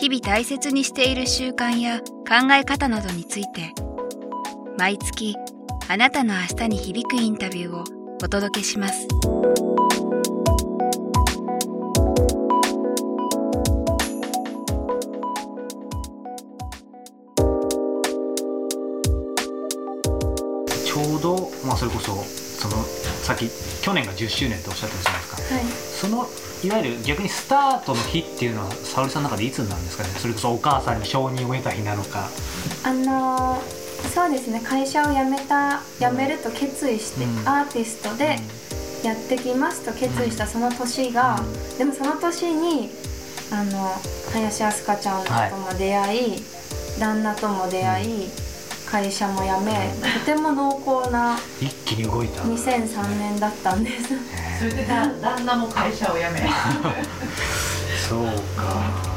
日々大切にしている習慣や考え方などについて毎月あなたの明日に響くインタビューをお届けします。ちょうど、まあ、それこそそのさっき去年が10周年っておっしゃってたじゃないですか、そのいわゆる逆にスタートの日っていうのは沙織さんの中でいつなんですかね？それこそお母さんに承認を得た日なのか。あのーそうですね。会社を辞めた辞めると決意して、うん。アーティストでやってきますと決意したその年が、でもその年にあの林明日香ちゃんとも出会い、旦那とも出会い、会社も辞め、とても濃厚な一気に動いた。2003年だったんです。それでだ旦那も会社を辞め。そうか。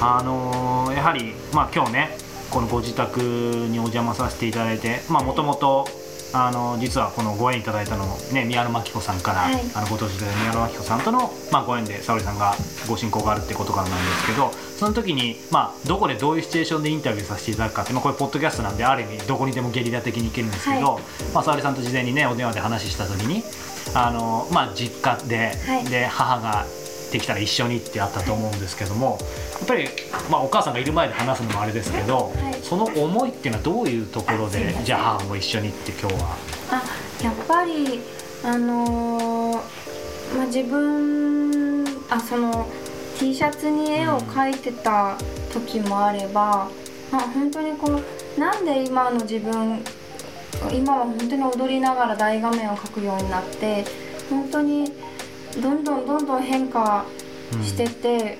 あのーやはりまあ今日ねこのご自宅にお邪魔させていただいてまあもともとあの実はこのご縁いただいたのね宮野真紀子さんから、はい。あのご当地で宮野真紀子さんとの、まあ、ご縁で沙織さんがご親交があるってことからなんですけどその時に、まあ、どこでどういうシチュエーションでインタビューさせていただくかって、まあ、これポッドキャストなんである意味どこにでもゲリラ的に行けるんですけど、はまあ、沙織さんと事前にねお電話で話した時にあの、まあ、実家で,、はい。で母ができたら一緒にってあったと思うんですけどもやっぱり、まあ、お母さんがいる前で話すのもあれですけど、はいその思いっていうのはどういうところでじゃあ母も一緒にって今日は？あやっぱりあのーまあ、自分あその T シャツに絵を描いてた時もあれば、まあ、本当にこうなんで今の自分今は本当に踊りながら大画面を描くようになって本当にどんどんどんどん変化してて、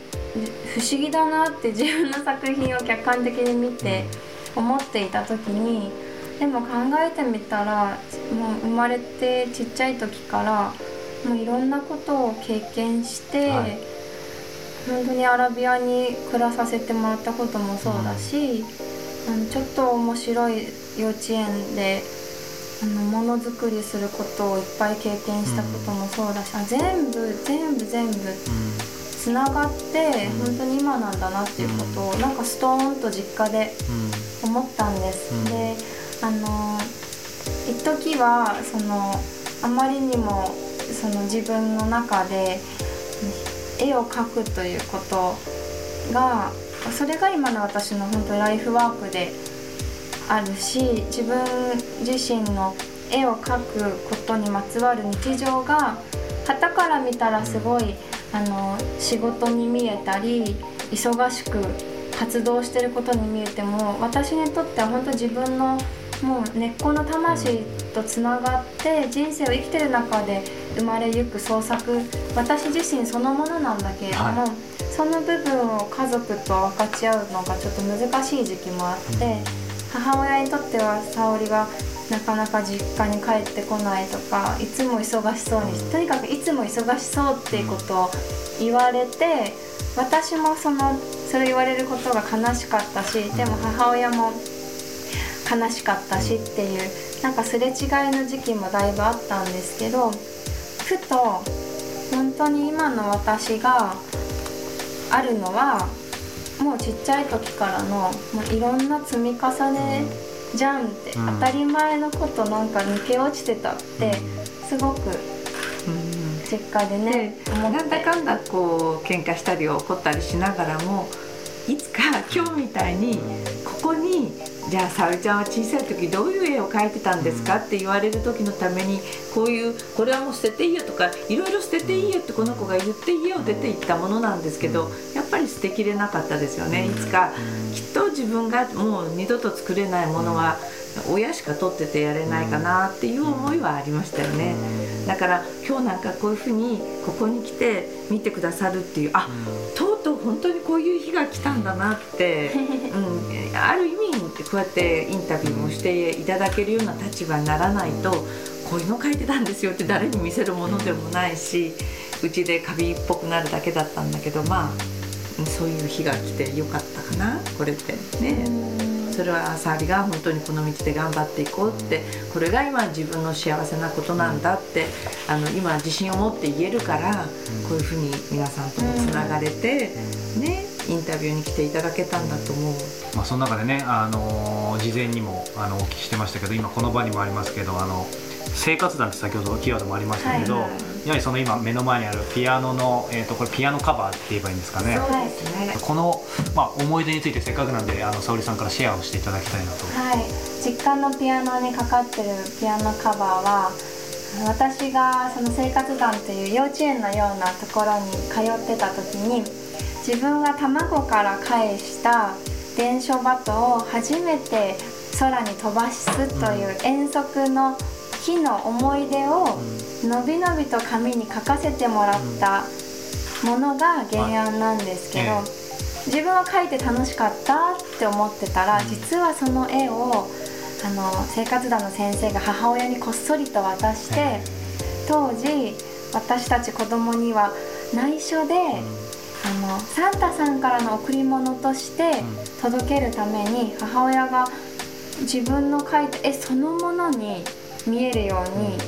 不思議だなって自分の作品を客観的に見て思っていた時にでも考えてみたらもう生まれてちっちゃい時からもういろんなことを経験して、はい。本当にアラビアに暮らさせてもらったこともそうだし、あのちょっと面白い幼稚園であのものづくりすることをいっぱい経験したこともそうだし、あ全部全部全部つながってうん。本当に今なんだなっていうことをなんかストーンと実家で思ったんです。うん。であの一時はそのあまりにもその自分の中で絵を描くということがそれが今の私の本当にライフワークであるし自分自身の絵を描くことにまつわる日常が傍から見たらすごい、あの仕事に見えたり忙しく活動してることに見えても私にとっては本当自分のもう根っこの魂とつながって人生を生きてる中で生まれゆく創作私自身そのものなんだけれども、はその部分を家族と分かち合うのがちょっと難しい時期もあって、母親にとっては沙織がなかなか実家に帰ってこないとかいつも忙しそうに、うん。とにかくいつも忙しそうっていうことを言われて私もそのそれ言われることが悲しかったしでも母親も悲しかったしっていうなんかすれ違いの時期もだいぶあったんですけどふと本当に今の私があるのはもうちっちゃい時からのもういろんな積み重ねじゃんって、うん。当たり前のことなんか抜け落ちてたってすごく実家でね思って。なんだかんだこう喧嘩したり怒ったりしながらもいつか今日みたいにここにじゃあ沙織ちゃんは小さい時どういう絵を描いてたんですか？って言われる時のためにこういうこれはもう捨てていいよとかいろいろ捨てていいよってこの子が言って家を出て行ったものなんですけどやっぱり捨てきれなかったですよね。いつかきっと自分がもう二度と作れないものは親しか撮っててやれないかなっていう思いはありましたよね。だから今日なんかこういうふうにここに来て見てくださるっていうあとうとう本当にこういう日が来たんだなって、うん、ある意味こうやってインタビューもしていただけるような立場にならないとこういうの書いてたんですよって誰に見せるものでもないしうちでカビっぽくなるだけだったんだけどまあそういう日が来てよかったかなこれってね。それは沙織が本当にこの道で頑張っていこうってこれが今自分の幸せなことなんだってあの今自信を持って言えるからこういうふうに皆さんともつながれてねインタビューに来ていただけたんだと思う。まあ、その中でね、あのー事前にもあのお聞きしてましたけど今この場にもありますけどあの生活団って先ほどキーワードもありましたけど、はい。はいやはりその今目の前にあるピアノの、えー、とこれピアノカバーって言えばいいんですかね。そうですね。この、まあ、思い出についてせっかくなんであの沙織さんからシェアをしていただきたいなと。はい、実家のピアノにかかってるピアノカバーは私がその生活団という幼稚園のようなところに通ってた時に自分が卵から返した伝書鳩を初めて空に飛ばすという遠足の日の思い出をのびのびと紙に書かせてもらったものが原案なんですけど、はい。自分は描いて楽しかったって思ってたら、実はその絵をあの生活団の先生が母親にこっそりと渡して、当時私たち子供には内緒で、あのサンタさんからの贈り物として届けるために母親が自分の描いた絵そのものに見えるように、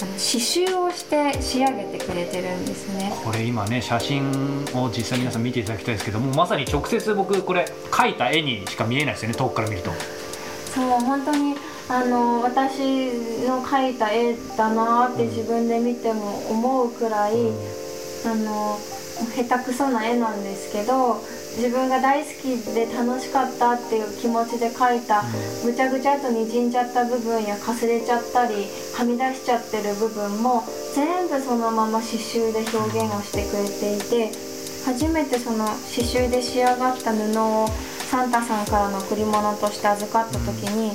あの刺繍をして仕上げてくれてるんですね。これ今ね写真を実際皆さん見ていただきたいですけどもまさに直接僕これ描いた絵にしか見えないですよね遠くから見ると。そう本当にあの私の描いた絵だなって自分で見ても思うくらい、あの下手くそな絵なんですけど自分が大好きで楽しかったっていう気持ちで描いたぐちゃぐちゃっとにじんじゃった部分やかすれちゃったりはみ出しちゃってる部分も全部そのまま刺繍で表現をしてくれていて初めてその刺繍で仕上がった布をサンタさんからの贈り物として預かった時に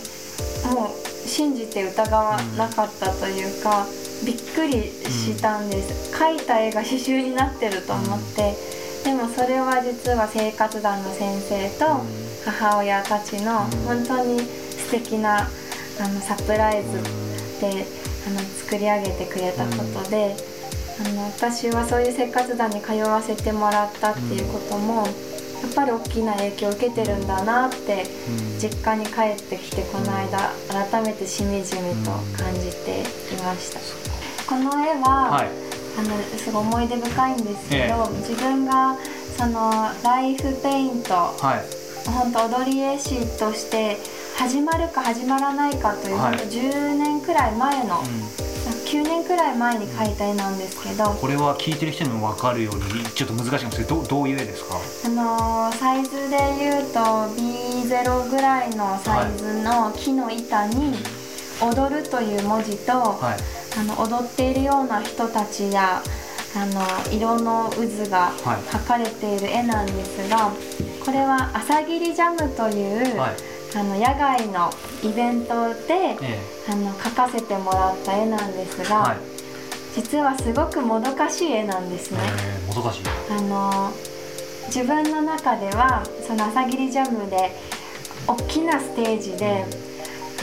もう信じて疑わなかったというかびっくりしたんです。描いた絵が刺繍になってると思ってでもそれは実は生活団の先生と母親たちの本当に素敵なあのサプライズであの作り上げてくれたことで、あの私はそういう生活団に通わせてもらったっていうことも、やっぱり大きな影響を受けてるんだなって、実家に帰ってきてこの間改めてしみじみと感じていました。この絵は、はいあのすごい思い出深いんですけど、え自分がそのライフペイントはい。本当踊り絵師として始まるか始まらないかという、はい。本当10年くらい前の、うん。9年くらい前に描いた絵なんですけど、これは聞いてる人にも分かるようにちょっと難しいかもしれない。どうどういう絵ですか？あのーサイズで言うと B0 ぐらいのサイズの木の板に「踊る」という文字と、はい。あの踊っているような人たちやあの色の渦がはい。描かれている絵なんですが、これは朝霧ジャムという、はい。あの野外のイベントで、えあの描かせてもらった絵なんですが、えはい。実はすごくもどかしい絵なんですね。えー難しい。あの自分の中ではその朝霧ジャムで大きなステージで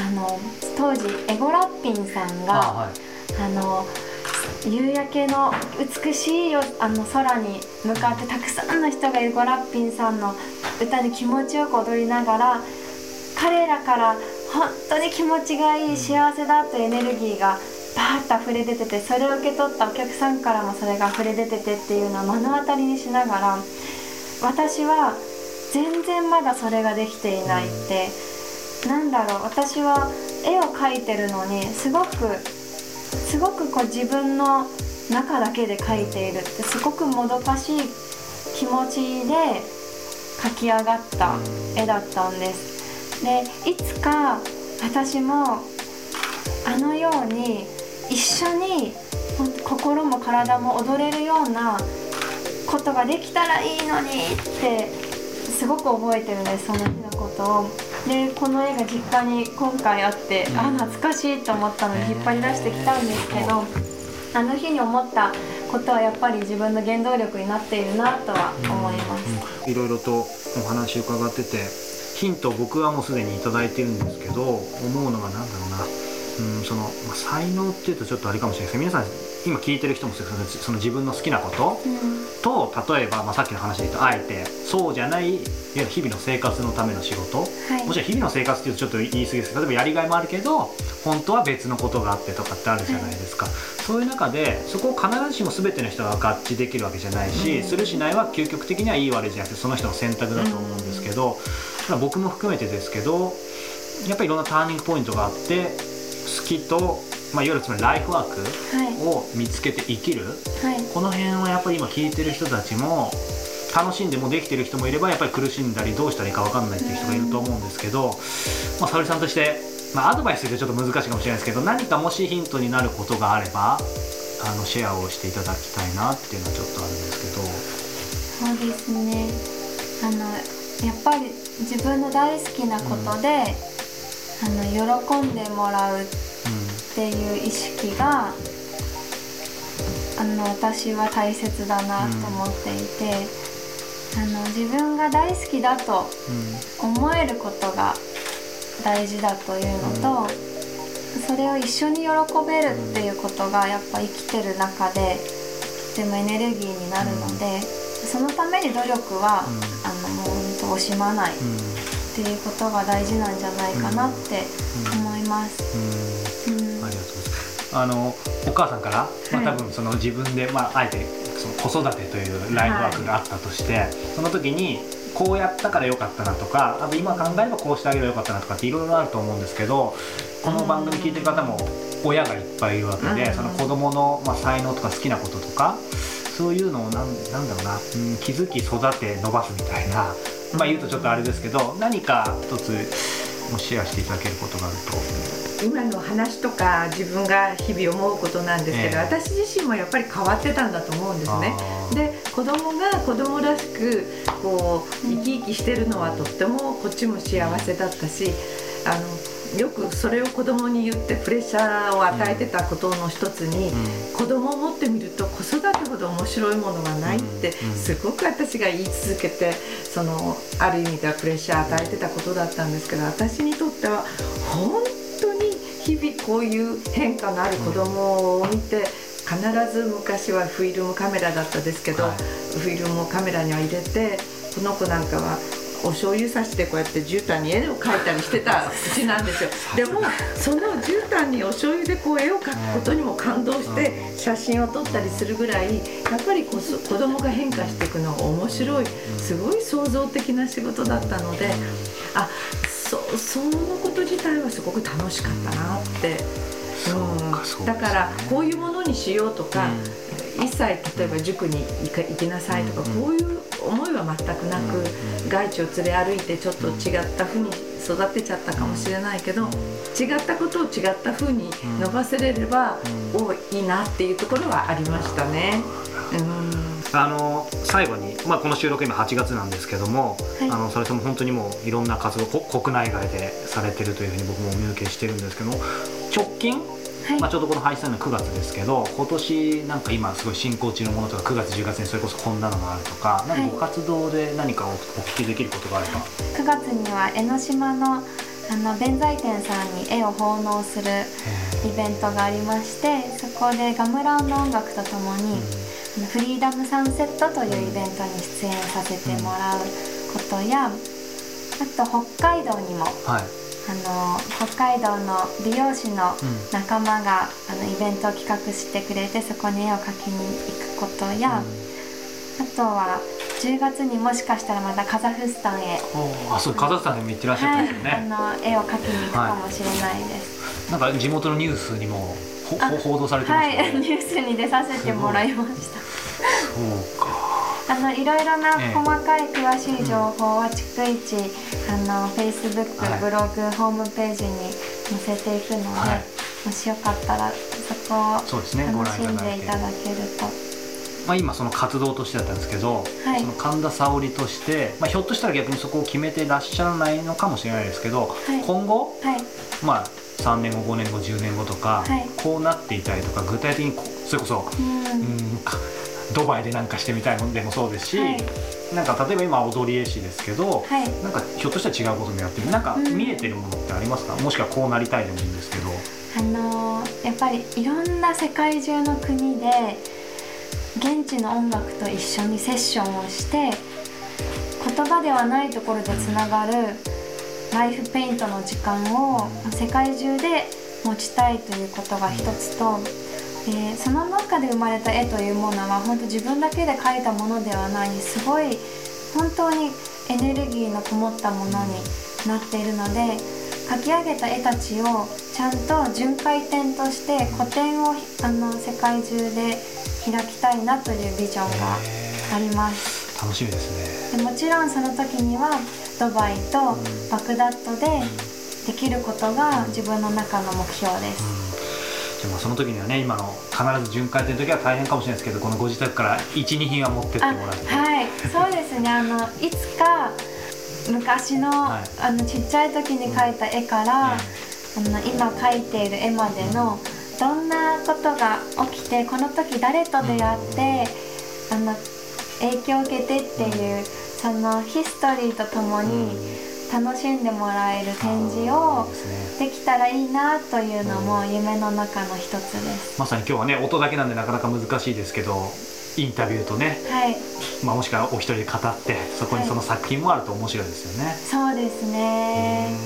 あの当時エゴラッピンさんがあはい。あの夕焼けの美しいよあの空に向かってたくさんの人がエゴラッピンさんの歌に気持ちよく踊りながら彼らから本当に気持ちがいい幸せだというエネルギーがバーッと溢れ出ててそれを受け取ったお客さんからもそれが溢れ出ててっていうのを目の当たりにしながら私は全然まだそれができていないってなんだろう私は絵を描いてるのにすごくすごくこう自分の中だけで描いているってすごくもどかしい気持ちで描き上がった絵だったんです。でいつか私もあのように一緒に心も体も踊れるようなことができたらいいのにってすごく覚えてるんですその日のことを。でこの絵が実家に今回あって、うん。あ懐かしいと思ったので引っ張り出してきたんですけど、あの日に思ったことはやっぱり自分の原動力になっているなとは思います。いろいろとお話伺っててヒントを僕はもうすでに頂いてるんですけど思うのが何だろうな。うんその、まあ、才能っていうとちょっとあれかもしれないですけど皆さん今聞いてる人もそうですけどその自分の好きなことと例えば、まあ、さっきの話で言うとあえてそうじゃないいわゆる日々の生活のための仕事。はい。もちろん日々の生活っていうとちょっと言い過ぎですけど例えばやりがいもあるけど本当は別のことがあってとかってあるじゃないですか、そういう中でそこを必ずしも全ての人が合致できるわけじゃないし、するしないは究極的にはいい悪いじゃなくてその人の選択だと思うんですけど、まあ僕も含めてですけどやっぱりいろんなターニングポイントがあって好きと、まあ、いわゆるつまりライフワークはい。を見つけて生きる。はい。この辺はやっぱり今聞いてる人たちも楽しんでもできてる人もいればやっぱり苦しんだりどうしたらいいか分かんないっていう人がいると思うんですけど、まあ、沙織さんとして、まあ、アドバイスするとちょっと難しいかもしれないですけど何かもしヒントになることがあればあのシェアをしていただきたいなっていうのはちょっとあるんですそうですね。あのやっぱり自分の大好きなことで、あの喜んでもらうっていう意識があの私は大切だなと思っていて、あの自分が大好きだと思えることが大事だというのと、それを一緒に喜べるっていうことがやっぱ生きてる中でとてもエネルギーになるので、そのために努力は、あのもう本当惜しまないっうんうんていうことが大事なんじゃないかなって思います。あのお母さんから、まあ、はい多分その自分で、まあ、あえてその子育てというライフワークがあったとして、その時にこうやったからよかったなとかあと今考えればこうしてあげればよかったなとかっていろいろあると思うんですけどこの番組聞いてる方も親がいっぱいいるわけで、うんその子供のまの、才能とか好きなこととかそういうのをなんなんだろうな、うん、気づき育て伸ばすみたいな、まあ、言うとちょっとあれですけど何か一つシェアしていただけることがあると。今の話とか自分が日々思うことなんですけど、ええ。私自身もやっぱり変わってたんだと思うんですね。で子供が子供らしくこう生き生きしてるのはとってもこっちも幸せだったしあのよくそれを子供に言ってプレッシャーを与えてたことの一つに、子供を持ってみると子育てほど面白いものがないってうんすごく私が言い続けてそのある意味ではプレッシャー与えてたことだったんですけど私にとっては本当に日々こういう変化のある子供を見て必ず昔はフィルムカメラだったですけど、はい。フィルムをカメラには入れてこの子なんかはお醤油さしてこうやって絨毯に絵を描いたりしてた口なんですよ。でもその絨毯にお醤油でこう絵を描くことにも感動して写真を撮ったりするぐらいやっぱり子供が変化していくのが面白い。すごい創造的な仕事だったのであそそのこと自体はすごく楽しかったなって。そうかそうですねだからこういうものにしようとか、一切例えば塾に行か行きなさいとか、うん。こういう思いは全くなく、うん外地を連れ歩いてちょっと違った風に育てちゃったかもしれないけど、違ったことを違った風に伸ばせれれば、おいいなっていうところはありましたね。うん。あの最後に、まあ、この収録今8月なんですけども、はい。あのそれとも本当にもういろんな活動こ国内外でされてるというふうに僕もお見受けしてるんですけども直近、はい。まあ、ちょうどこの配信の9月ですけど今年なんか今すごい進行中のものとか9月10月にそれこそこんなのがあるとか何かご活動で何かおお聞きできることがあれば、9月には江ノ島のあの弁財天さんに絵を奉納するイベントがありましてそこでガムランの音楽とともに、あのフリーダムサンセットというイベントに出演させてもらうことや、あと北海道にもはい、あの北海道の美容師のうん。仲間があのイベントを企画してくれてそこに絵を描きに行くことや、あとは10月にもしかしたらまたカザフスタンへ、あそうカザフスタンでも行ってらっしゃったんですよね、はい、あの絵を描きに行くかもしれないです。なんか地元のニュースにも報道されてまはい、したね、ニュースに出させてもらいました。そうかあのいろいろなええ細かい詳しい情報は逐一、あの Facebook、はい。ブログ、ホームページに載せていくので、はい。もしよかったらそこをそうですね。ご覧楽しんでいただけると。まあ、今その活動としてだったんですけど、はい。その神田沙織として、まあ、ひょっとしたら逆にそこを決めてらっしゃらないのかもしれないですけど、い。今後、はい。まあ、3年後5年後10年後とか、はい。こうなっていたりとか具体的にこそれこそ、ううんん、かドバイでなんかしてみたいのでもそうですし、はい。なんか例えば今踊り絵師ですけど、はい。なんかひょっとしたら違うこともやってみなんかうん。見えてるものってありますか、もしくはこうなりたいでもいいんですけど。あのーやっぱりいろんな世界中の国で現地の音楽と一緒にセッションをして言葉ではないところでつながるライフペイントの時間を世界中で持ちたいということが一つと、えーその中で生まれた絵というものは本当自分だけで描いたものではないすごい本当にエネルギーのこもったものになっているので描き上げた絵たちをちゃんと巡回展として個展をあの世界中で開きたいなというビジョンがあります楽しみですね。でもちろんその時にはドバイとバグダッドでできることが自分の中の目標ですじゃあまあその時にはね今の必ず巡回展の時は大変かもしれないですけどこのご自宅から12品は持ってってあもらって、はい。そうですね。あのいつか昔の,、はい。あのちっちゃい時に描いた絵から、あの今描いている絵までのどんなことが起きてこの時誰と出会って、あの影響を受けてっていうそのヒストリーとともに楽しんでもらえる展示をできたらいいなというのも夢の中の一つです。まさに今日はね音だけなんでなかなか難しいですけどインタビューとね、はい、まあ、もしくはお一人で語ってそこにその作品もあると面白いですよね。そうですへね。ー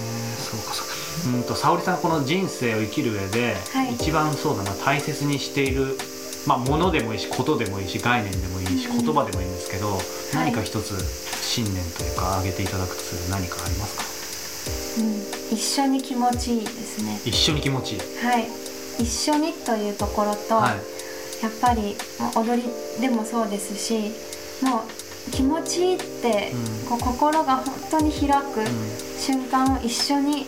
そうかそうか。うんと沙織さんこの人生を生きる上で、はい。一番そうだな大切にしているまあ物でもいいしことでもいいし概念でもいいし、うん言葉でもいいんですけど、何か一つ信念というか挙げていただくとする何かありますか？うん、一緒に気持ちいいですね。一緒に気持ちいい、はい、一緒にというところと、はい。やっぱりまあ踊りでもそうですしもう気持ちいいって、うん。こう心が本当に開くうん。瞬間を一緒にうん。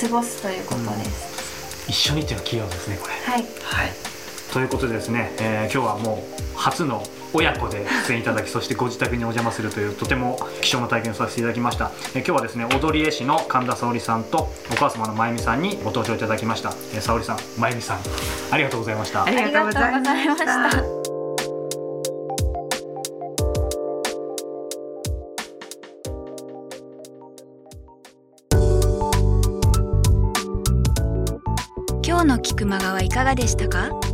過ごすということです、一緒にっていうのはキーワードですねこれ。はい。はい。ということでですね、えー今日はもう初の親子で出演いただきそしてご自宅にお邪魔するというとても貴重な体験をさせていただきました、えー今日はですね踊り絵師の神田沙織さんとお母様のまゆみさんにご登場いただきました、えー、沙織さんまゆみさんありがとうございました。ありがとうございました。今日の菊間川いかがでしたか？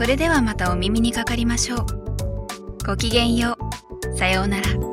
それではまたお耳にかかりましょう。ごきげんよう。さようなら。